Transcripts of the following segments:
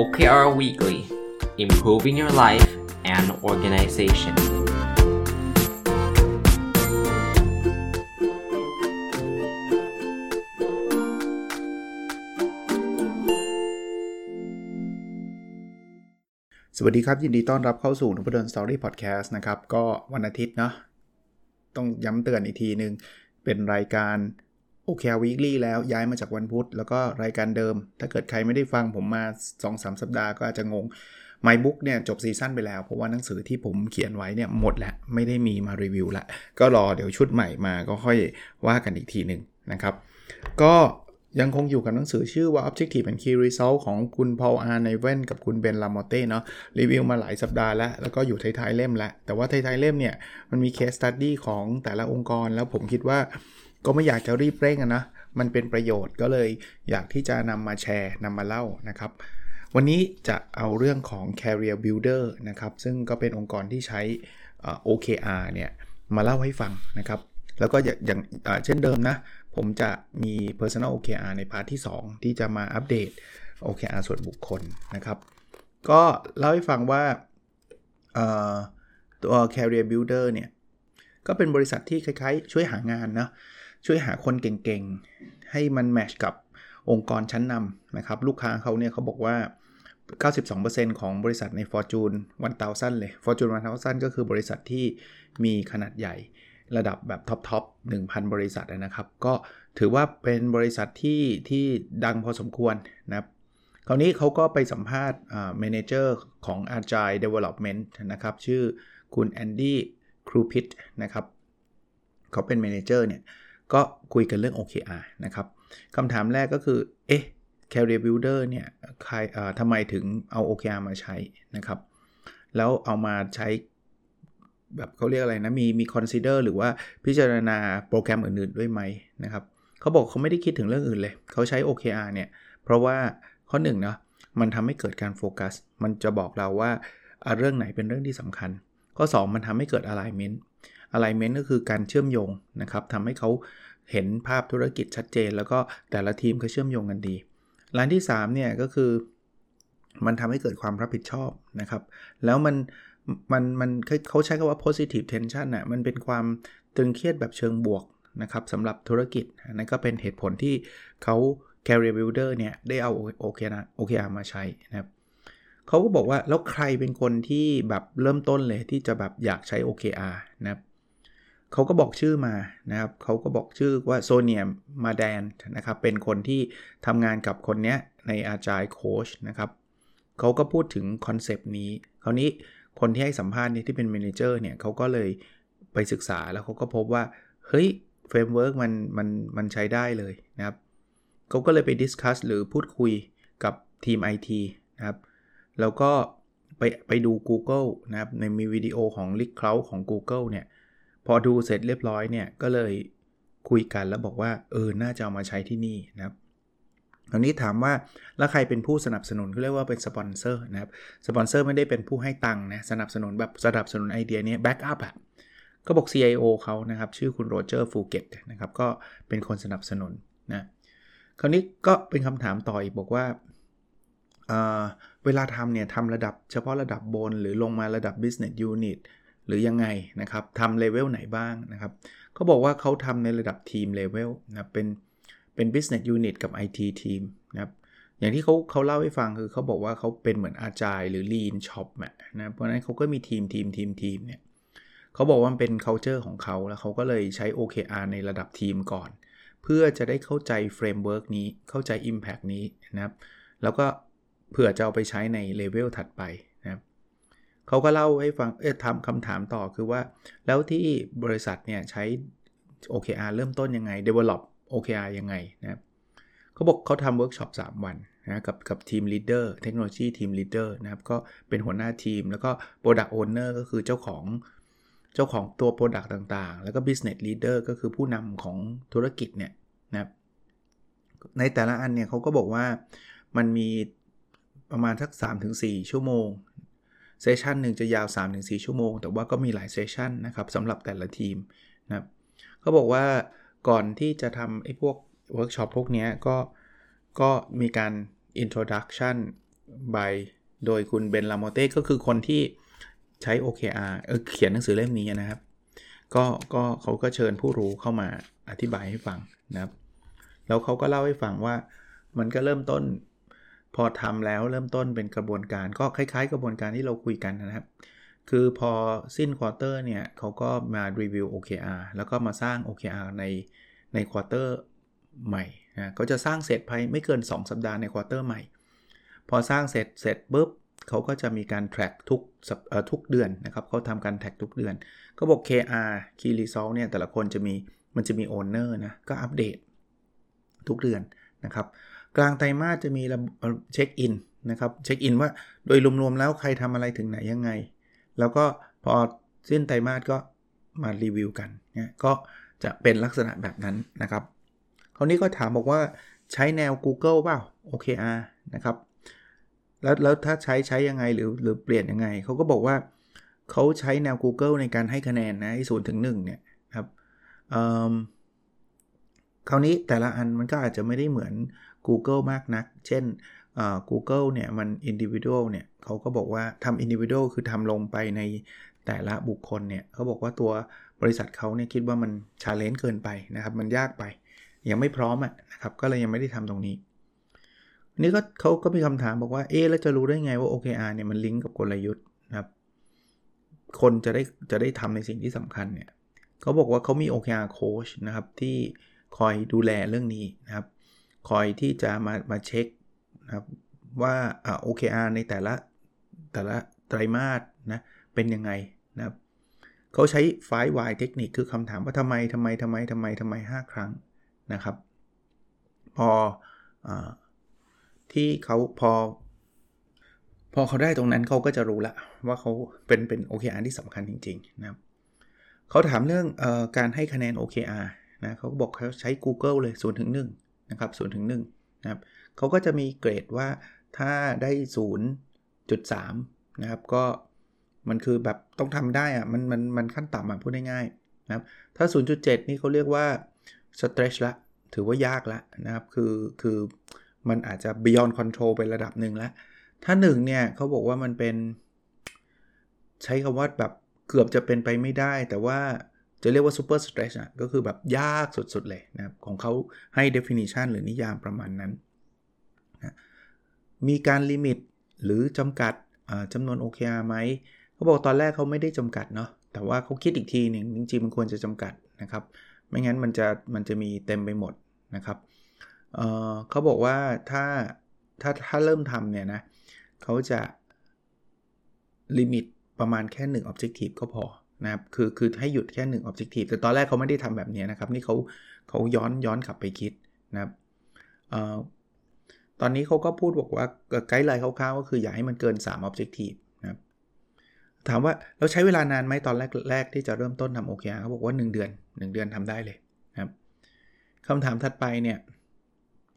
OKR Weekly Improving Your Life and Organization สวัสดีครับ ยินดีต้อนรับเข้าสู่นพดลสตอรี่พอดแคสต์นะครับ ก็วันอาทิตย์เนาะต้องย้ำเตือนอีกทีหนึ่งเป็นรายการ โอเควีคลี่แล้วย้ายมาจากวันพุธ แล้วก็รายการเดิม ถ้าเกิดใครไม่ได้ฟังผมมา 2-3 สัปดาห์ก็อาจจะงง My Book เนี่ยจบ season ไปแล้ว เพราะว่าหนังสือที่ผมเขียนไว้เนี่ยหมดแล้ว ไม่ได้มีมารีวิวละ ก็รอเดี๋ยวชุดใหม่มาก็ค่อยว่ากันอีกทีหนึ่งนะครับ ก็ยังคงอยู่กับหนังสือชื่อว่า Objective and Key Result ของคุณ Paul R. Niven กับคุณ Ben Lamorte เนาะรีวิวมาหลายสัปดาห์แล้ว แล้วก็อยู่ท้ายๆเล่มแล้วแต่ว่าท้ายๆเล่มเนี่ยมันมี case study ของแต่ละองค์กร แล้วผมคิดว่า ก็ไม่อยากจะรีบเร่งนะ มันเป็นประโยชน์ก็เลยอยากที่จะนำมาแชร์นำมาเล่านะครับ วันนี้จะเอาเรื่องของ Career Builder นะครับ ซึ่งก็เป็นองค์กรที่ใช้ OKR เนี่ยมาเล่าให้ฟังนะครับ แล้วก็อย่างเช่นเดิมนะ ผมจะมี Personal OKR ใน part ที่ 2 ที่จะมาอัปเดต OKR ส่วนบุคคลนะครับ ก็เล่าให้ฟังว่าตัว Career Builder เนี่ยก็เป็นบริษัทที่คล้ายๆ ช่วยหางานนะ ช่วยหาคนเก่งๆ ให้มัน match กับองค์กรชั้นนำนะครับ ลูกค้าเขาเนี่ยเขาบอกว่า 92%ของบริษัทใน Fortune 1000 เลย Fortune 1000 ก็คือบริษัทที่มีขนาดใหญ่ระดับแบบ top top 1,000 บริษัทนะครับ ก็ถือว่าเป็นบริษัทที่ที่ดังพอสมควรนะครับคราวนี้เขาก็ไปสัมภาษณ์อ่า manager ของ Agile Development นะครับ ชื่อคุณแอนดี้ครูพิทนะครับ เขาเป็น manager เนี่ย ก็คุยกันเรื่อง OKR นะครับคำถามแรกก็คือ เอ๊ะ Career Builder เนี่ยใครทำไมถึงเอา OKR มาใช้นะครับ แล้วเอามาใช้แบบเขาเรียกอะไรนะ มีมี consider หรือว่าพิจารณาโปรแกรมอื่นๆด้วยไหมนะครับเขาบอกเขาไม่ได้คิดถึงเรื่องอื่นเลย เขาใช้ OKR เนี่ย เพราะว่าข้อ1เนาะมันทำให้เกิดการโฟกัส มันจะบอกเราว่าเรื่องไหนเป็นเรื่องที่สำคัญ ข้อ 2 มันทำให้เกิด alignment alignment ก็คือการเชื่อมโยงนะครับทำให้เขาเห็นภาพธุรกิจชัดเจน แล้วก็แต่ละทีมก็เชื่อมโยงกันดีร้านที่3เนี่ยก็คือมันทำให้เกิดความรับผิดชอบนะครับ แล้วมันมันมันเขาใช้คำว่า positive tension นะ่ะมันเป็นความตึงเครียดแบบเชิงบวกนะครับสำหรับธุรกิจนั่นก็เป็นเหตุผลที่เขา career builder เนี่ยได้เอา OKR OKR มาใช้นะครับเขาก็บอกว่าแล้วใครเป็นคนที่แบบเริ่มต้นเลยที่จะแบบอยากใช้ OKR นะครับ เขาก็บอกชื่อมานะครับเขาก็บอกชื่อว่าโซเนียมาแดนนะครับเป็นคนที่ทำงานกับคนนี้ใน agile coach นะครับเขาก็พูดถึง concept นี้คราวนี้คนที่ให้สัมภาษณ์นี่ที่เป็น manager เนี่ยเขาก็เลยไปศึกษาแล้วเขาก็พบว่า เฮ้ย framework มันมันมันใช้ได้เลยนะครับเขาก็เลยไป discuss หรือพูดคุยกับทีม IT นะครับแล้วก็ไปไปดู Google นะครับในมีวิดีโอของ l i กเคลาของ Google เนี่ย พอดูเสร็จเรียบร้อยเนี่ยก็เลยคุยกันแล้วบอกว่าเออน่าจะเอามาใช้ที่นี่นะครับคราวนี้ถามว่าแล้วใครเป็นผู้สนับสนุนเขาเรียกว่าเป็นสปอนเซอร์นะครับสปอนเซอร์ไม่ได้เป็นผู้ให้ตังค์นะสนับสนุนแบบสนับสนุนไอเดียนี้ back up อะก็บอก CIO เขานะครับชื่อคุณโรเจอร์ฟูเกตนะครับก็เป็นคนสนับสนุนนะคราวนี้ก็เป็นคำถามต่ออีกบอกว่าเเวลาทำเนี่ยทำระดับเฉพาะระดับบนหรือลงมาระดับ business unit หรือยังไงนะครับทำเลเวลไหนบ้างนะครับเขาบอกว่าเขาทำในระดับ team level นะเป็นเป็น business unit กับ IT team นะครับอย่างที่เขาเขาเล่าให้ฟังคือเขาบอกว่าเขาเป็นเหมือนอาจายหรือ lean shop นะเพราะนั้นเขาก็มีทีมทีมทีมทีมเนี่ยเขาบอกว่ามันเป็น culture ของเขาแล้วเขาก็เลยใช้ OKR ในระดับทีมก่อน เพื่อจะได้เข้าใจ framework นี้เข้าใจ impact นี้นะครับแล้วก็เผื่อจะเอาไปใช้ในเลเวลถัดไป เขาก็เล่าให้ฟัง เอ๊ะทำคำถามต่อคือว่า แล้วที่บริษัทเนี่ยใช้ OKR เริ่มต้นยังไง develop OKR ยังไงนะเขาบอกเขาทำเวิร์กช็อป3 วันนะกับกับ team leader technology team leader นะครับ ก็เป็นหัวหน้าทีม แล้วก็ Product Owner ก็คือเจ้าของเจ้าของตัว Product ต่างๆ แล้วก็ Business Leader ก็คือผู้นำของธุรกิจเนี่ยนะครับในแต่ละอันเนี่ยเขาก็บอกว่ามันมีประมาณสัก 3-4 ชั่วโมง session หนึ่งจะยาว 3-4 ชั่วโมง แต่ว่าก็มีหลาย session นะครับสำหรับแต่ละทีมนะครับเขาบอกว่าก่อนที่จะทำไอ้พวกเวิร์กช็อปพวกนี้ก็ก็มีการ introduction by โดยคุณเบนลาโมเต้ก็คือคนที่ใช้ OKR เออเขียนหนังสือเล่มนี้นะครับ ก็ก็เขาก็เชิญผู้รู้เข้ามาอธิบายให้ฟังนะครับ แล้วเขาก็เล่าให้ฟังว่ามันก็เริ่มต้น พอทำแล้วเริ่มต้นเป็นกระบวนการก็คล้ายๆ กระบวนการที่เราคุยกันนะครับ คือพอสิ้น quarter เนี่ยเขาก็มา review OKR แล้วก็มาสร้าง OKR ในใน quarter ใหม่นะเขาจะสร้างเสร็จภายไม่เกิน 2 สัปดาห์ใน quarter ใหม่ พอสร้างเสร็จเสร็จปุ๊บเขาก็จะมีการ track ทุกทุกเดือนนะครับเขาทำการ track ทุกเดือนก็บอก KR Key Result เนี่ยแต่ละคนจะมีมันจะมี owner นะก็อัปเดตทุกเดือนนะครับ กลางไตรมาสจะมีเช็คอินนะครับเช็คอินว่าโดยรวมๆแล้วใครทำอะไรถึงไหนยังไง แล้วก็พอสิ้นไตรมาสก็มารีวิวกันนี่ยก็จะเป็นลักษณะแบบนั้นนะครับ คราวนี้ก็ถามบอกว่าใช้แนว Google เปล่า OKR นะครับ แล้วแล้วถ้าใช้ใช้ยังไงหรือหรือเปลี่ยนยังไง เขาก็บอกว่าเขาใช้แนว Google ในการให้คะแนนนะศูนย์ถึงหเนี่ยครับคราวนี้แต่ละอันมันก็อาจจะไม่ได้เหมือน Google มากนัก เช่น Google เนี่ยมัน individual เนี่ยเขาก็บอกว่าทำ individual คือทำลงไปในแต่ละบุคคลเนี่ยเขาบอกว่าตัวบริษัทเขาเนี่ยคิดว่ามัน challenge เกินไปนะครับ มันยากไป ยังไม่พร้อมอะนะครับก็เลยยังไม่ได้ทำตรงนี้ นี่ก็เขาก็มีคำถามบอกว่าเอ๊แล้วจะรู้ได้ไงว่า OKR เนี่ยมันลิงก์กับกลยุทธ์นะครับ คนจะได้จะได้ทำในสิ่งที่สำคัญเนี่ยเขาบอกว่าเขามี OKR coach นะครับที่คอยดูแลเรื่องนี้นะครับ คอยที่จะมามาเช็คนะครับว่าอ่า OKR ในแต่ละแต่ละไตรมาสนะเป็นยังไงนะครับเขาใช้ไฟวายเทคนิคคือคำถามว่าทำไมทำไมทำไมทำไมทำไม 5 ครั้งนะครับ พออที่เขาพอ พอเขาได้ตรงนั้นเขาก็จะรู้ละว่าเขาเป็นเป็น OKR ที่สำคัญจริง ๆ นะครับเขาถามเรื่องออการให้คะแนน OKR นะเขาบอกเขาใช้ Google เลย0ถึง1น นะครับ0ถึง1นะครับเขาก็จะมีเกรดว่าถ้าได้ 0.3 นะครับ ก็มันคือแบบต้องทำได้อะมันมันมันขั้นต่ำอะพูดง่ายๆนะครับ ถ้า 0.7 นี่เขาเรียกว่า stretch ละ ถือว่ายากละนะครับ คือคือมันอาจจะ beyond control ไประดับหนึ่งล้วถ้า 1 เนี่ยเขาบอกว่ามันเป็น ใช้คำว่าแบบเกือบจะเป็นไปไม่ได้ แต่ว่า จะเรียกว่า super stretch อะก็คือแบบยากสุดๆเลยนะครับของเขาให้ definition หรือนิยามประมาณนั้นนะมีการลิมิตหรือจำกัดจำนวน OKR ไหมเขาบอกตอนแรกเขาไม่ได้จำกัดเนาะแต่ว่าเขาคิดอีกทีหนึ่งจริงๆมันควรจะจำกัดนะครับ ไม่งั้นมันจะมันจะมีเต็มไปหมดนะครับเเขาบอกว่าถ้าถ้าถ้าเริ่มทำเนี่ยนะเขาจะลิมิตประมาณแค่ 1 Objective ก็พอ นะครับคือคือให้หยุดแค่1 Objective แต่ตอนแรกเขาไม่ได้ทำแบบนี้นะครับ นี่เขาเขาย้อนย้อนกลับไปคิดนะครับตอนนี้เขาก็พูดบอกว่าไกด์ไลน์คร่าวๆก็คืออยากให้มันเกิน 3 Objective นะครับถามว่าเราใช้เวลานานไหมตอนแรกแรกที่จะเริ่มต้นทำ OKR เขาบอกว่า 1 เดือน 1 เดือนทำได้เลยนะครับคำถามถัดไปเนี่ย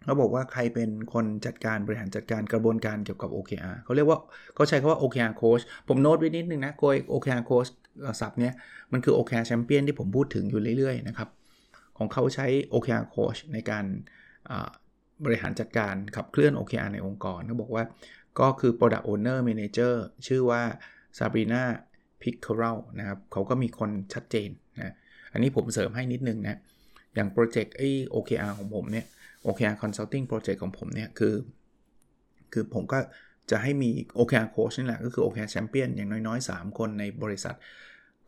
เขาบอกว่าใครเป็นคนจัดการบริหารจัดการกระบวนการเกี่ยวกับ OKR เขาเรียกว่าเขาใช้คำว่า OKR coach ผมโน้ตไว้นิดนึงนะโกย OKR coach ศัพท์เนี้ยมันคือ OKR champion ที่ผมพูดถึงอยู่เรื่อยๆนะครับ ของเขาใช้ OKR coach ในการบริหารจัดการขับเคลื่อน OKR ในองค์กรเขาบอกว่าก็คือ Product Owner Manager ชื่อว่า Sabrina p i c c a r e l นะครับเขาก็มีคนชัดเจนนะอันนี้ผมเสริมให้นิดนึงนะ อย่างโปรเจกต์ไอ้ OKR ของผมเนี่ย OKR Consulting Project ของผมเนี่ย คือ คือผมก็ จะให้มี OKR Coach นี่แหละก็คือ OKR Champion อย่างน้อยๆ 3 คนในบริษัท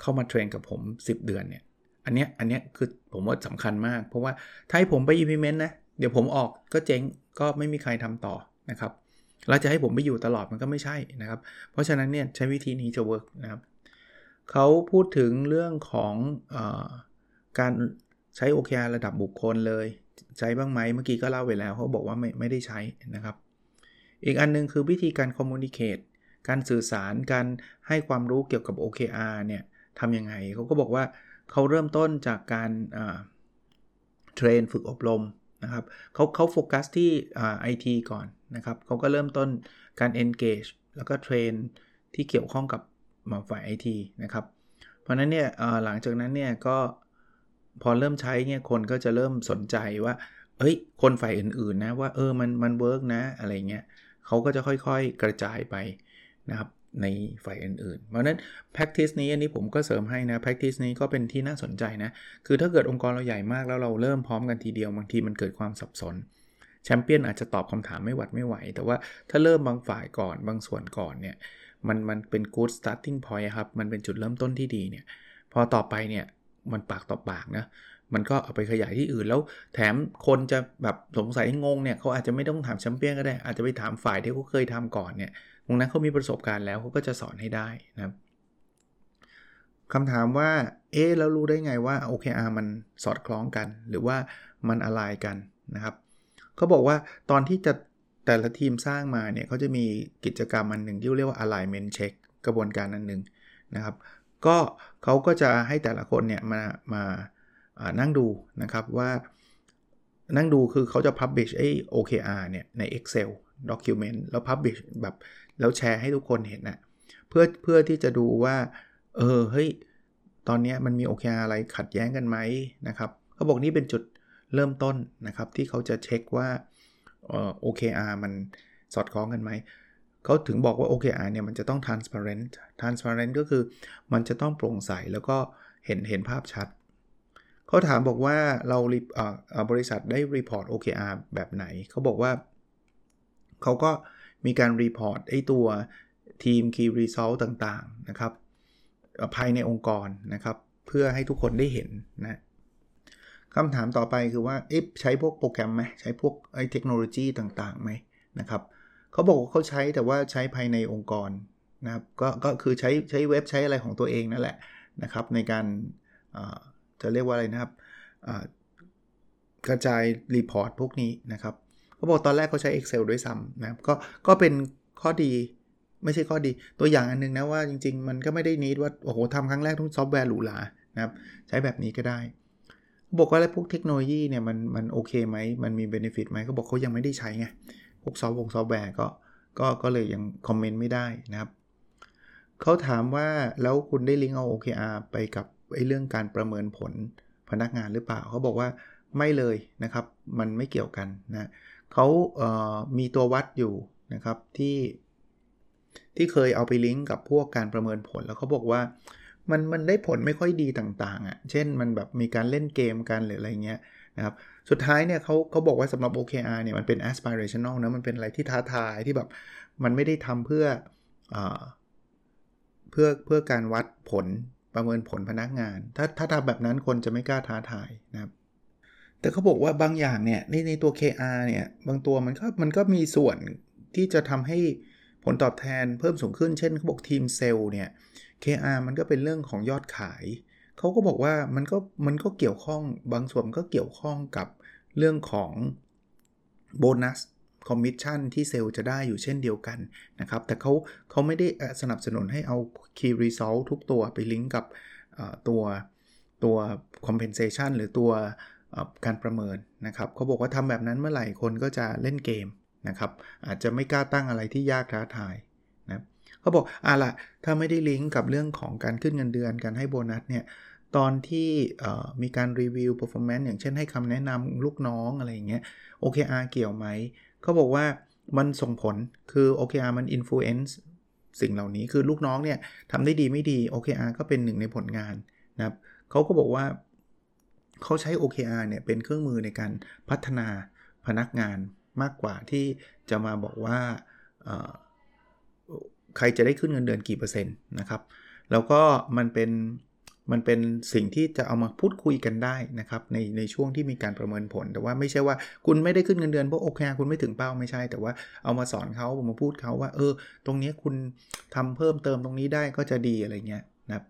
เข้ามาเทรนกับผม 10 เดือนเนี่ย อันเนี้ยอันเนี้ยคือผมว่าสำคัญมาก เพราะว่าถ้าให้ผมไป implement นะ เดี๋ยวผมออกก็เจ๊งก็ไม่มีใครทำต่อนะครับแล้วจะให้ผมไปอยู่ตลอดมันก็ไม่ใช่นะครับ เพราะฉะนั้นเนี่ยใช้วิธีนี้จะเวิร์กนะครับเขาพูดถึงเรื่องของอการใช้ OKR ระดับบุคคลเลย ใช้บ้างไหมเมื่อกี้ก็เล่าไปแล้วเขาบอกว่าไม่ไม่ได้ใช้นะครับ อีกอันนึงคือวิธีการคอมมูนิเคตการสื่อสารการให้ความรู้เกี่ยวกับ OKR เนี่ยทำยังไงเขาก็บอกว่าเขาเริ่มต้นจากการ train ฝึกอบรมนะครับเขาเขาโฟกัสที่ไอทีก่อนนะครับเขาก็เริ่มต้นการ engage แล้วก็ train ที่เกี่ยวข้องกับฝ่ายไอทีนะครับ เพราะนั้นเนี่ยหลังจากนั้นเนี่ยก็พอเริ่มใช้เนี่ยคนก็จะเริ่มสนใจว่าเฮ้ยคนฝ่ายอื่นๆนะว่าเออมันมัน work นะอะไรเงี้ย เขาก็จะค่อยๆ กระจายไปนะครับในฝ่ายอื่นๆ เพราะนั้น practice นี้อันนี้ผมก็เสริมให้นะ practice นี้ก็เป็นที่น่าสนใจนะ คือถ้าเกิดองค์กรเราใหญ่มากแล้วเราเริ่มพร้อมกันทีเดียวบางทีมันเกิดความสับสนแชมเปี้ยนอาจจะตอบคำถามไม่หวัดไม่ไหว แต่ว่าถ้าเริ่มบางฝ่ายก่อนบางส่วนก่อนเนี่ยมันมันเป็น good starting point ครับ มันเป็นจุดเริ่มต้นที่ดีเนี่ย พอต่อไปเนี่ย มันปากต่อปากนะ มันก็เอาไปขยายที่อื่นแล้วแถมคนจะแบบสงสัยงงเนี่ยเขาอาจจะไม่ต้องถามแชมเปี้ยนก็ได้ อาจจะไปถามฝ่ายที่เขาเคยทำก่อนเนี่ยตรงนั้นเขามีประสบการณ์แล้วเขาก็จะสอนให้ได้นะครับคำถามว่า เอ๊แล้วรู้ได้ไงว่า OKR มันสอดคล้องกัน หรือว่ามันอะไรกันนะครับเขาบอกว่าตอนที่จะแต่ละทีมสร้างมาเนี่ยเขาจะมีกิจกรรมอันหนึ่งที่เรียกว่า alignment check กระบวนการอันหนึ่งนะครับ ก็เขาก็จะให้แต่ละคนเนี่ยมามา นั่งดูนะครับว่านั่งดูคือเขาจะ publish ไอ้ OKR เนี่ยใน Excel document แล้ว publish แบบแล้วแชร์ให้ทุกคนเห็นนะเพื่อเพื่อที่จะดูว่า เออเฮ้ยตอนนี้มันมี OKR อะไรขัดแย้งกันไหมนะครับเขาบอกนี่เป็นจุดเริ่มต้นนะครับ ที่เขาจะเช็คว่าออ OKR มันสอดคล้องกันไหมเขาถึงบอกว่า OKR เนี่ยมันจะต้อง transparent transparent ก็คือมันจะต้องโปร่งใสแล้วก็เห็นเห็นภาพชัด เขาถามบอกว่าเราบริษัทได้ report OKR แบบไหน เขาบอกว่า เขาก็มีการ report ไอ้ตัวทีม Key Result ต่างๆนะครับ ภายในองค์กรนะครับ เพื่อให้ทุกคนได้เห็นนะคำถามต่อไปคือว่าใช้พวกโปรแกรมไหมใช้พวกไอ้เทคโนโลยีต่างๆไหมนะครับเขาบอกว่าเขาใช้แต่ว่าใช้ภายในองค์กรนะครับก็ก็คือใช้ใช้เว็บใช้อะไรของตัวเองนั่นแหละนะครับในการ จะเรียกว่าอะไรนะครับกระจาย report พวกนี้นะครับเขาบอกตอนแรกเขาใช้ Excel ด้วยซ้ำนะครับก็ก็เป็นข้อดีไม่ใช่ข้อดีตัวอย่างอันนึงนะว่าจริง ๆ มันก็ไม่ได้ need ว่าโอ้โหทำครั้งแรกทุกซอฟต์แวร์หรูหรานะครับใช้แบบนี้ก็ได้บอกว่าแล้วพวกเทคโนโลยีเนี่ยมันมันโอเคไหมมันมี benefit ไหมเขาบอกเขายังไม่ได้ใช้ไงพวกซอฟต์วงซอฟต์แวร์ก็ก็ก็เลยยังคอมเมนต์ไม่ได้นะครับเขาถามว่าแล้วคุณได้ลิงก์เอา OKR ไปกับ ไอ้เรื่องการประเมินผลพนักงานหรือเปล่า เขาบอกว่าไม่เลยนะครับ มันไม่เกี่ยวกันนะเขาเมีตัววัดอยู่นะครับที่ที่เคยเอาไปลิงก์กับพวกการประเมินผลแล้วเขาบอกว่ามันมันได้ผลไม่ค่อยดีต่างๆอะ่ะ เช่นมันแบบมีการเล่นเกมกันหรืออะไรเงี้ยนะครับ สุดท้ายเนี่ยเขาเขาบอกว่าสำหรับ OKR เนี่ยมันเป็น aspirational นะ มันเป็นอะไรที่ท้าทายที่แบบมันไม่ได้ทำเพื่ออเพื่อเพื่อการวัดผล ประเมินผลพนักงาน ถ้าถ้าทำแบบนั้นคนจะไม่กล้าท้าทายนะครับ แต่เขาบอกว่าบางอย่างเนี่ยในในตัว KR เนี่ย บางตัวมันก็มันก็มีส่วนที่จะทำให้ผลตอบแทนเพิ่มสูงขึ้น เช่นเขาบอกทีมเซลล์เนี่ย KR มันก็เป็นเรื่องของยอดขาย เขาก็บอกว่ามันก็มันก็เกี่ยวข้องบางส่วนก็เกี่ยวข้องกับเรื่องของโบนัส คอมมิชชั่นที่เซลล์จะได้อยู่เช่นเดียวกันนะครับ แต่เขาเขาไม่ได้สนับสนุนให้เอา Key Result ทุกตัวไปลิงก์กับตัวตัว compensation หรือตัวการประเมินนะครับเขาบอกว่าทำแบบนั้นเมื่อไหร่คนก็จะเล่นเกมนะครับอาจจะไม่กล้าตั้งอะไรที่ยากท้าทายนะเขาบอกอะละถ้าไม่ได้ลิงก์กับเรื่องของการขึ้นเงินเดือนการให้โบนัสเนี่ยตอนที่มีการรีวิว performance อย่างเช่นให้คำแนะนำลูกน้องอะไรอย่างเงี้ย OKR เกี่ยวไหม เขาบอกว่ามันส่งผลคือ OKR มัน influence สิ่งเหล่านี้คือลูกน้องเนี่ยทำได้ดีไม่ดี OKR ก็เป็นหนึ่งในผลงานนะครับเขาก็บอกว่าเขาใช้ OKR เนี่ยเป็นเครื่องมือในการพัฒนาพนักงานมากกว่าที่จะมาบอกว่าใครจะได้ขึ้นเงินเดือนกี่เปอร์เซ็นต์นะครับ แล้วก็มันเป็น มันเป็นสิ่งที่จะเอามาพูดคุยกันได้นะครับในในช่วงที่มีการประเมินผล แต่ว่าไม่ใช่ว่าคุณไม่ได้ขึ้นเงินเดือนเพราะโอเคคุณไม่ถึงเป้าไม่ใช่ แต่ว่าเอามาสอนเขาเอามาพูดเขาว่า เออ ตรงนี้คุณทำเพิ่มเติมตรงนี้ได้ก็จะดีอะไรเงี้ยนะครับ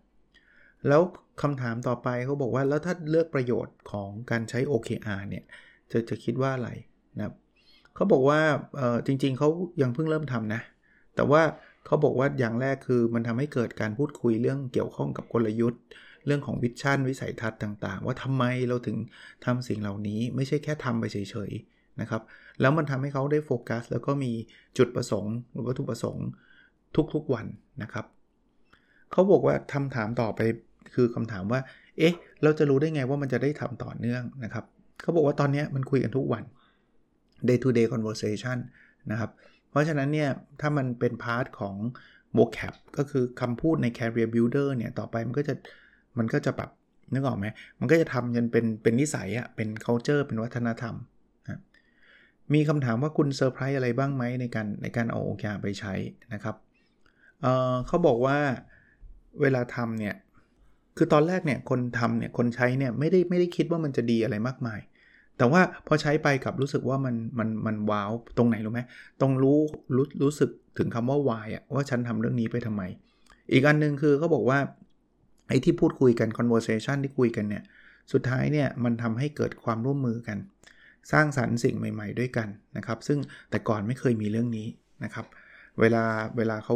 แล้วคำถามต่อไปเขาบอกว่าแล้วถ้าเลือกประโยชน์ของการใช้ OKR เนี่ยจะจะคิดว่าอะไรนะครับเขาบอกว่าเออจริง ๆเขายังเพิ่งเริ่มทำนะ แต่ว่าเขาบอกว่าอย่างแรกคือมันทำให้เกิดการพูดคุยเรื่องเกี่ยวข้องกับกลยุทธ์ เรื่องของวิชั่นวิสัยทัศน์ต่างๆ ว่าทำไมเราถึงทำสิ่งเหล่านี้ไม่ใช่แค่ทำไปเฉยๆนะครับแล้วมันทำให้เขาได้โฟกัส แล้วก็มีจุดประสงค์หรือวัตถุประสงค์ทุกๆวันนะครับเขาบอกว่าคำถามต่อไปคือคำถามว่า เอ๊ะ เราจะรู้ได้ไงว่ามันจะได้ทำต่อเนื่องนะครับเขาบอกว่าตอนนี้มันคุยกันทุกวัน day to day conversation นะครับเพราะฉะนั้นเนี่ย ถ้ามันเป็น part ของ vocab ก็คือคำพูดใน career builder เนี่ย ต่อไปมันก็จะ มันก็จะแบบนึกออกไหมมันก็จะทำจนเป็นเป็นนิสัยอะเป็น culture เป็นวัฒนธรรมนะมีคำถามว่าคุณเซอร์ไพรส์อะไรบ้างไหมในการในการเอา OKR ไปใช้นะครับเเขาบอกว่าเวลาทำเนี่ย คือตอนแรกเนี่ยคนทำเนี่ยคนใช้เนี่ยไม่ได้ไม่ได้คิดว่ามันจะดีอะไรมากมาย แต่ว่าพอใช้ไปกับรู้สึกว่ามันมันมันว้าวตรงไหนรู้ไหมตรงรู้รู้รู้สึกถึงคำว่า why อะว่าฉันทำเรื่องนี้ไปทำไม อีกอันนึงคือเขาบอกว่า ไอ้ที่พูดคุยกัน conversation ที่คุยกันเนี่ย สุดท้ายเนี่ยมันทำให้เกิดความร่วมมือกัน สร้างสรรค์สิ่งใหม่ ๆ ด้วยกันนะครับ ซึ่งแต่ก่อนไม่เคยมีเรื่องนี้นะครับ เวลาเวลาเขา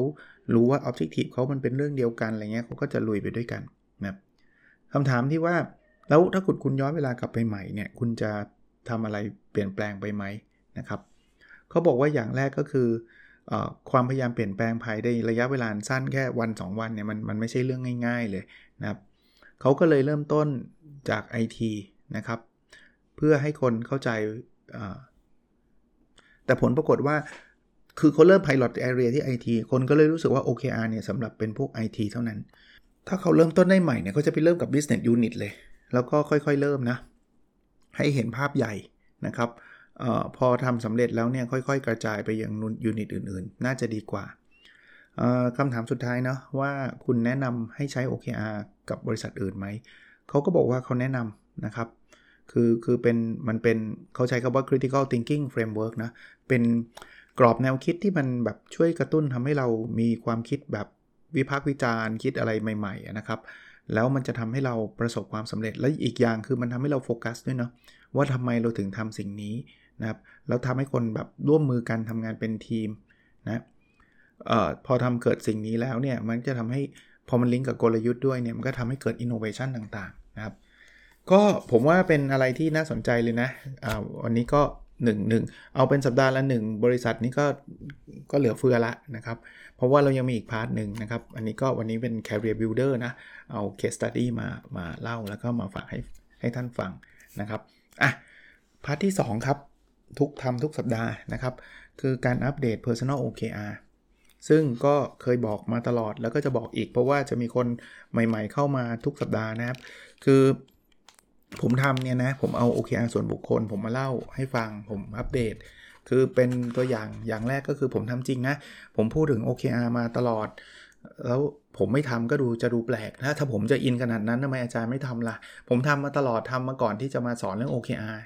รู้ว่า objective เขามันเป็นเรื่องเดียวกันอะไรเงี้ยเขาก็จะลุยไปด้วยกันนะคำถามที่ว่าแล้วถ้าคุณคุณย้อนเวลากลับไปใหม่เนี่ย คุณจะทำอะไรเปลี่ยนแปลงไปไหมนะครับเขาบอกว่าอย่างแรกก็คือ ความพยายามเปลี่ยนแปลงภายในระยะเวลาสั้นแค่วัน 2 วันเนี่ยมันมันไม่ใช่เรื่องง่าย ๆ เลยนะครับเขาก็เลยเริ่มต้นจาก IT นะครับ เพื่อให้คนเข้าใจ แต่ผลปรากฏว่าคือเขาเริ่ม pilot area ที่ IT คนก็เลยรู้สึกว่า OKR เนี่ยสำหรับเป็นพวก IT เท่านั้น ถ้าเขาเริ่มต้นได้ใหม่เนี่ยเขาจะไปเริ่มกับ business unit เลย แล้วก็ค่อยๆ เริ่มนะ ให้เห็นภาพใหญ่นะครับ ออพอทำสำเร็จแล้วเนี่ยค่อยๆ กระจายไปยังยูนิตอื่นๆ น่าจะดีกว่าคำถามสุดท้ายเนาะว่าคุณแนะนำให้ใช้ OKR กับบริษัทอื่นไหม เขาก็บอกว่าเขาแนะนำนะครับ คือคือเป็นมันเป็นเขาใช้คำว่า critical thinking framework นะ เป็นกรอบแนวคิดที่มันแบบช่วยกระตุ้นทำให้เรามีความคิดแบบวิพากษ์วิจารณ์คิดอะไรใหม่ๆนะครับ แล้วมันจะทำให้เราประสบความสำเร็จ และอีกอย่างคือมันทำให้เราโฟกัสด้วยเนาะว่าทำไมเราถึงทำสิ่งนี้ นะครับแล้วทำให้คนแบบร่วมมือกันทำงานเป็นทีมนะออพอทำเกิดสิ่งนี้แล้วเนี่ยมันจะทำให้พอมันลิงก์กับกลยุทธ์ด้วยเนี่ยมันก็ทำให้เกิดอินโนเวชันต่างๆนะครับก็ผมว่าเป็นอะไรที่น่าสนใจเลยนะะวันนี้ก็1งเอาเป็นสัปดาห์ละ 1 บริษัทนี้ก็ก็เหลือเฟือละนะครับ เพราะว่าเรายังมีอีก part หนึ่งนะครับ อันนี้ก็วันนี้เป็น career builder นะ เอา case study มามาเล่าแล้วก็มาฝากให้ให้ท่านฟังนะครับ อะ part ที่ 2 ครับ ทุกทำทุกสัปดาห์นะครับ คือการอัปเดต personal OKR ซึ่งก็เคยบอกมาตลอดแล้วก็จะบอกอีก เพราะว่าจะมีคนใหม่ๆเข้ามาทุกสัปดาห์นะครับ คือผมทำเนี่ยนะ ผมเอา OKR ส่วนบุคคล ผมมาเล่าให้ฟังผมอัปเดต คือเป็นตัวอย่างอย่างแรกก็คือผมทำจริงนะ ผมพูดถึง OKR มาตลอด แล้วผมไม่ทำก็ดูจะดูแปลกถ้าถ้าผมจะอินขนาดนั้นทำไมอาจารย์ไม่ทำล่ะ ผมทำมาตลอดทำมาก่อนที่จะมาสอนเรื่อง OKR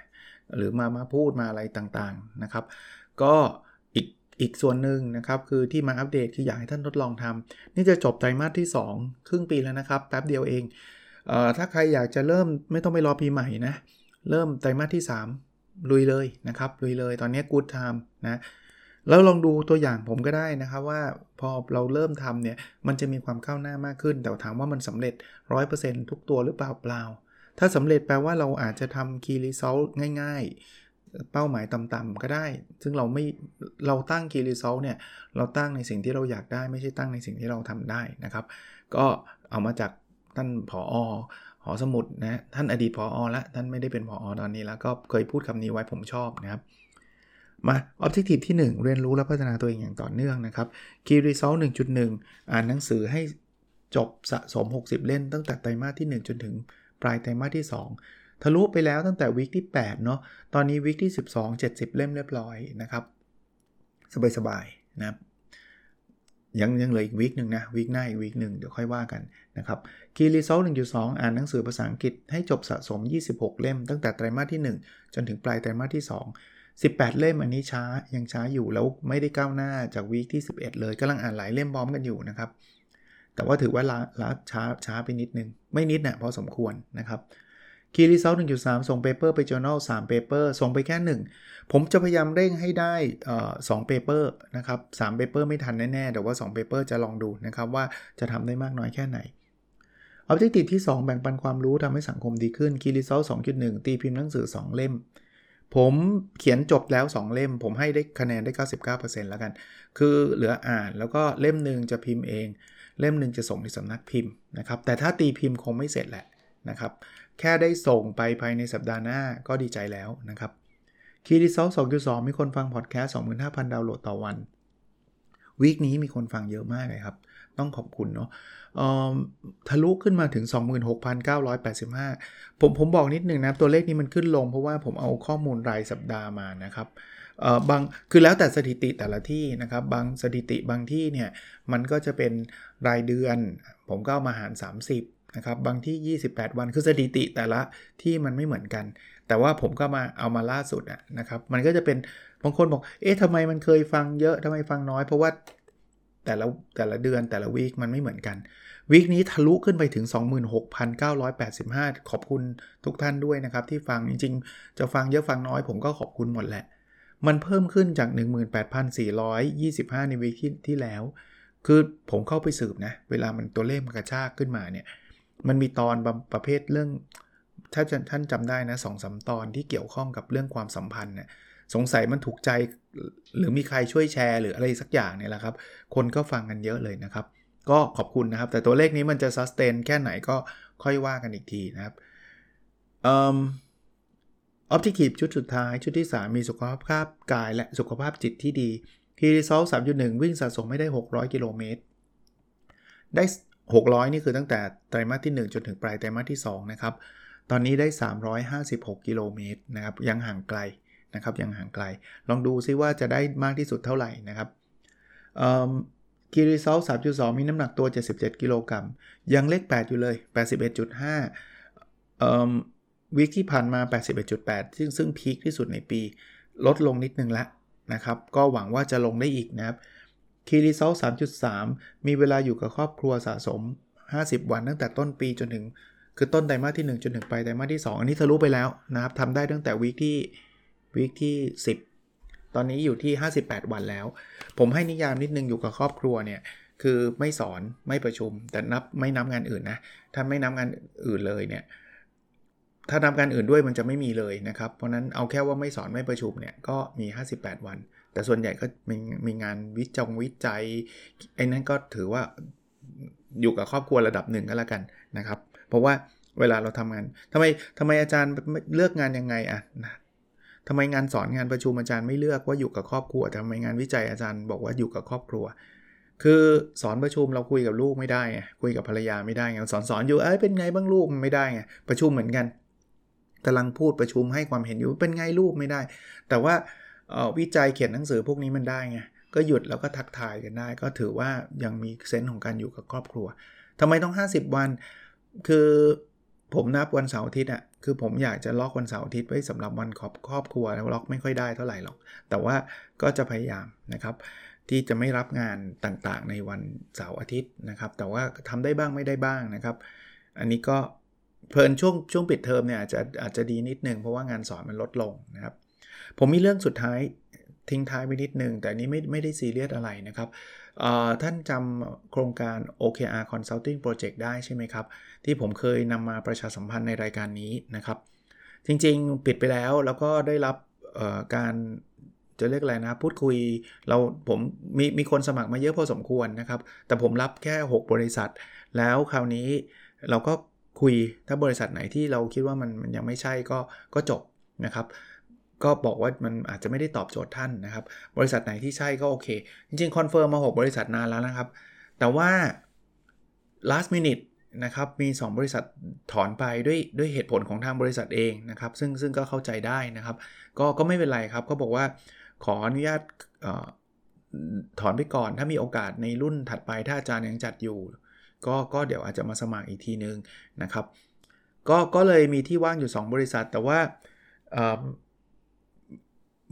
หรือมามาพูดมาอะไรต่างๆนะครับ ก็อีกอีกส่วนหนึ่งนะครับคือที่มาอัปเดตคืออยากให้ท่านทดลองทำนี่จะจบไตรมาสที่ 2 ครึ่งปีแล้วนะครับแป๊บเดียวเองเออถ้าใครอยากจะเริ่มไม่ต้องไปรอปีใหม่นะ เริ่มไตรมาสที่ 3 ลุยเลยนะครับ ลุยเลยตอนนี้กู๊ดไทม์นะแล้วลองดูตัวอย่างผมก็ได้นะครับว่าพอเราเริ่มทำเนี่ยมันจะมีความก้าวหน้ามากขึ้น แต่ถามว่ามันสำเร็จ 100%ทุกตัวหรือเปล่าเปล่า ถ้าสำเร็จแปลว่าเราอาจจะทำ key result ง่าย ๆ เป้าหมายต่ำๆก็ได้ ซึ่งเราไม่เราตั้ง key result เนี่ย เราตั้งในสิ่งที่เราอยากได้ไม่ใช่ตั้งในสิ่งที่เราทำได้นะครับ ก็เอามาจากท่านผออหอสมุดนะท่านอดีตผออแล้วท่านไม่ได้เป็นผออตอนนี้แล้วก็เคยพูดคำนี้ไว้ผมชอบนะครับมา Objective ที่ 1 เรียนรู้และพัฒนาตัวเองอย่างต่อเนื่องนะครับ Key Result 1.1 อ่านหนังสือให้จบสะสม 60 เล่นตั้งแต่ไตรมาสที่ 1 จนถึง ปลายไตรมาสที่ 2 ทะลุไปแล้วตั้งแต่วิกที่8เนาะตอนนี้วิกที่ 12 70 เล่มเรียบร้อยนะครับ สบายๆนะครับยังยังเหลืออีกวีคหนึ่งนะวีคหน้าอีกวีคหนึ่งเดี๋ยวค่อยว่ากันนะครับคีรีโซล1.2อ่านหนังสือภาษาอังกฤษให้จบสะสม 26 เล่ม ตั้งแต่ไตรมาสที่ 1 จนถึงปลายไตรมาสที่ 2 18 เล่มอันนี้ช้ายังช้าอยู่แล้วไม่ได้ก้าวหน้าจาก week ที่ 11 เลยกำลังอ่านหลายเล่มพร้อมกันอยู่นะครับ แต่ว่าถือว่าล้าลาช้าช้าไปนิดนึง ไม่นิดนะพอสมควรนะครับ key result 1.3ส่ง paper ไป journal 3 paper ส่งไปแค่ 1 ผมจะพยายามเร่งให้ได้สอง paper นะครับ3 paper ไม่ทันแน่ ๆ แต่ว่า2 paper จะลองดูนะครับว่าจะทำได้มากน้อยแค่ไหน Objective ที่ 2 แบ่งปันความรู้ทำให้สังคมดีขึ้น Key Result 2.1ตีพิมพ์หนังสือ 2 เล่ม ผมเขียนจบแล้ว 2 เล่ม ผมให้ได้คะแนนได้ 99%แล้วกัน คือเหลืออ่านแล้วก็เล่มหนึ่งจะพิมพ์เอง เล่มหนึ่งจะส่งในสำนักพิมพ์นะครับ แต่ถ้าตีพิมพ์คงไม่เสร็จแหละนะครับ แค่ได้ส่งไปภายในสัปดาห์หน้าก็ดีใจแล้วนะครับคีรีเซล2.2 มีคนฟังพอดแคสต์ 25,000 ดาวน์โหลดต่อวัน วีคนี้มีคนฟังเยอะมากเลยครับ ต้องขอบคุณเนาะทะลุขึ้นมาถึง 26,985 ผมผมบอกนิดหนึ่งนะ ตัวเลขนี้มันขึ้นลงเพราะว่าผมเอาข้อมูลรายสัปดาห์มานะครับ บางคือแล้วแต่สถิติแต่ละที่นะครับ บางสถิติบางที่เนี่ยมันก็จะเป็นรายเดือน ผมก็เอามาหาร 30นะครับบางที่ 28 วันคือสถิติแต่ละที่มันไม่เหมือนกัน แต่ว่าผมก็มาเอามาล่าสุดนะครับ มันก็จะเป็นบางคนบอกเอ๊ะทำไมมันเคยฟังเยอะทำไมฟังน้อยเพราะว่าแต่ละแต่ละเดือนแต่ละวีคมันไม่เหมือนกันวีคนี้ทะลุขึ้นไปถึง 26,985 ขอบคุณทุกท่านด้วยนะครับ ที่ฟังจริงๆ จะฟังเยอะฟังน้อยผมก็ขอบคุณหมดแหละ มันเพิ่มขึ้นจาก 18,425 ในวีคที่ที่แล้ว คือผมเข้าไปสืบนะ เวลามันตัวเลขมันกระชากขึ้นมาเนี่ย มันมีตอนประเภทเรื่อง ถ้าท่านจำได้นะสองสาตอนที่เกี่ยวข้องกับเรื่องความสัมพันธ์เนี่ยสงสัยมันถูกใจ หรือมีใครช่วยแชร์ หรืออะไรสักอย่างเนี่ยแหละครับ คนก็ฟังกันเยอะเลยนะครับ ก็ขอบคุณนะครับ แต่ตัวเลขนี้มันจะซัสเตนแค่ไหนก็ค่อยว่ากันอีกทีนะครับ ออบจิคีบชุดสุดท้ายชุดที่ 3 มีสุขภาพกายและสุขภาพจิตที่ดีคีรีซอล3.1 วิ่งสะสมไม่ได้ 600 กิโลเมตร ได้ 600 นี่คือตั้งแต่ไตรมาสที่ 1 จนถึงปลายไตรมาสที่ 2 นะครับ ตอนนี้ได้ 356 กิโลเมตรนะครับ ยังห่างไกลนะครับ ยังห่างไกล ลองดูซิว่าจะได้มากที่สุดเท่าไหร่นะครับกีรีซอล3.2 มีน้ำหนักตัว 77 กิโลกรัม ยังเลข 8 อยู่เลย 81.5เอ่อ วิกที่ผ่านมา 81.8 ซึ่งซึ่งพีคที่สุดในปี ลดลงนิดนึงแล้วนะครับ ก็หวังว่าจะลงได้อีกนะครับคีรีซล3.3 มีเวลาอยู่กับครอบครัวสะสม 50 วันตั้งแต่ต้นปีจนถึง คือต้นไตรมาสที่ 1 จนถึงปลายไตรมาสที่ 2 อันนี้ทะลุไปแล้วนะครับทำได้ตั้งแต่วิกที่วิกที่ 10 ตอนนี้อยู่ที่ 58 วันแล้ว ผมให้นิยามนิดนึงอยู่กับครอบครัวเนี่ยคือไม่สอนไม่ประชุม แต่นับไม่นับงานอื่นนะถ้าไม่นับงานอื่นเลยเนี่ย ถ้านับงานอื่นด้วยมันจะไม่มีเลยนะครับ เพราะนั้นเอาแค่ว่าไม่สอนไม่ประชุมเนี่ยก็มี 58 วัน แต่ส่วนใหญ่ก็มีมีงานวิจงวิจัยไอ้นั้นก็ถือว่าอยู่กับครอบครัวระดับหนึ่งก็แล้วกันนะครับ เพราะว่าเวลาเราทำงานทำไมทำไมอาจารย์เลือกงานยังไงอะทำไมงานสอนงานประชุมอาจารย์ไม่เลือกว่าอยู่กับครอบครัวทำไมงานวิจัยอาจารย์บอกว่าอยู่กับครอบครัว คือสอนประชุมเราคุยกับลูกไม่ได้ไงคุยกับภรรยาไม่ได้ไงสอนสอนอยู่เอ้ยเป็นไงบ้างลูกไม่ได้ไงประชุมเหมือนกัน กำลังพูดประชุมให้ความเห็นอยู่เป็นไงลูกไม่ได้ แต่ว่าวิจัยเขียนหนังสือพวกนี้มันได้ไงก็หยุดแล้วก็ทักทายกันได้ ก็ถือว่ายังมีเซนส์ของการอยู่กับครอบครัวทำไมต้อง 50 วัน คือผมนับวันเสาร์อาทิตย์อะคือผมอยากจะล็อกวันเสาร์อาทิตย์ไว้สำหรับวันครอบครอบครัวแล้วล็อกไม่ค่อยได้เท่าไหร่หรอก แต่ว่าก็จะพยายามนะครับ ที่จะไม่รับงานต่างๆ ในวันเสาร์อาทิตย์นะครับ แต่ว่าทำได้บ้างไม่ได้บ้างนะครับ อันนี้ก็ เพลินช่วงช่วงปิดเทอมเนี่ยอาจจะอาจจะดีนิดนึงเพราะว่างานสอนมันลดลงนะครับ ผมมีเรื่องสุดท้ายทิ้งท้ายไปนิดนึง แต่นี้ไม่ไม่ได้ซีเรียสอะไรนะครับท่านจำโครงการ OKR Consulting Project ได้ใช่ไหมครับ ที่ผมเคยนำมาประชาสัมพันธ์ในรายการนี้นะครับ จริงๆ ปิดไปแล้วแล้วก็ได้รับการจะเรียกอะไรนะ พูดคุยเราผมมีมีคนสมัครมาเยอะพอสมควรนะครับ แต่ผมรับแค่ 6 บริษัท แล้วคราวนี้เราก็ คุยถ้าบริษัทไหนที่เราคิดว่ามันมันยังไม่ใช่ก็ก็จบนะครับ ก็บอกว่ามันอาจจะไม่ได้ตอบโจทย์ท่านนะครับ บริษัทไหนที่ใช่ก็โอเค จริงๆ confirm มา 6 บริษัทนานแล้วนะครับ แต่ว่า last minute นะครับมี 2 บริษัทถอนไปด้วยด้วยเหตุผลของทางบริษัทเองนะครับ ซึ่งซึ่งก็เข้าใจได้นะครับ ก็ก็ไม่เป็นไรครับก็บอกว่าขออนุญาตถอนไปก่อน ถ้ามีโอกาสในรุ่นถัดไปถ้าอาจารย์ยังจัดอยู่ ก็ก็เดี๋ยวอาจจะมาสมัครอีกทีนึงนะครับ ก็ก็เลยมีที่ว่างอยู่ 2 บริษัท แต่ว่า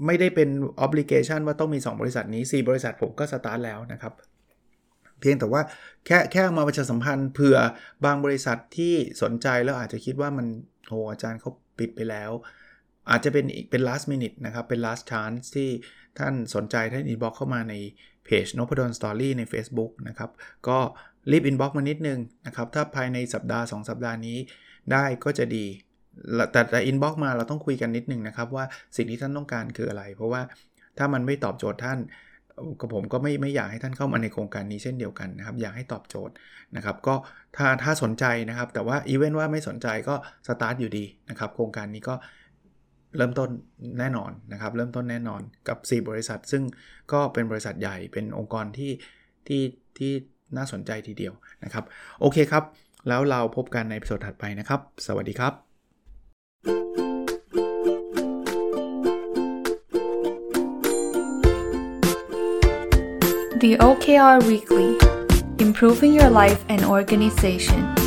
ไม่ได้เป็น obligation ว่าต้องมี 2 บริษัทนี้ 4 บริษัทผมก็สตาร์ทแล้วนะครับ เพียงแต่ว่าแค่แค่มาประชาสัมพันธ์เผื่อบางบริษัทที่สนใจแล้วอาจจะคิดว่ามันโหอาจารย์เขาปิดไปแล้ว อาจจะเป็นเป็น last minute นะครับ เป็น last chance ที่ท่านสนใจท่าน inbox เข้ามาในเพจ n o p a d o n Story ใน Facebook นะครับ ก็ รีบ inbox มานิดนึงนะครับถ้าภายในสัปดาห์ 2 สัปดาห์นี้ได้ก็จะดี แต่แต่อินบ็อกมาเราต้องคุยกันนิดนึงนะครับว่าสิ่งที่ท่านต้องการคืออะไร เพราะว่าถ้ามันไม่ตอบโจทย์ท่านกับผมก็ไม่ไม่อยากให้ท่านเข้ามาในโครงการนี้เช่นเดียวกันนะครับอยากให้ตอบโจทย์นะครับก็ถ้าถ้าสนใจนะครับ แต่ว่าอีเวนต์ว่าไม่สนใจก็สตาร์ทอยู่ดีนะครับโครงการนี้ก็เริ่มต้นแน่นอนนะครับเริ่มต้นแน่นอนกับ 4 บริษัท ซึ่งก็เป็นบริษัทใหญ่เป็นองค์กรที่ที่ที่ น่าสนใจทีเดียวนะครับ โอเคครับ แล้วเราพบกันใน episode ถัดไปนะครับ สวัสดีครับ The OKR Weekly Improving Your Life and Organization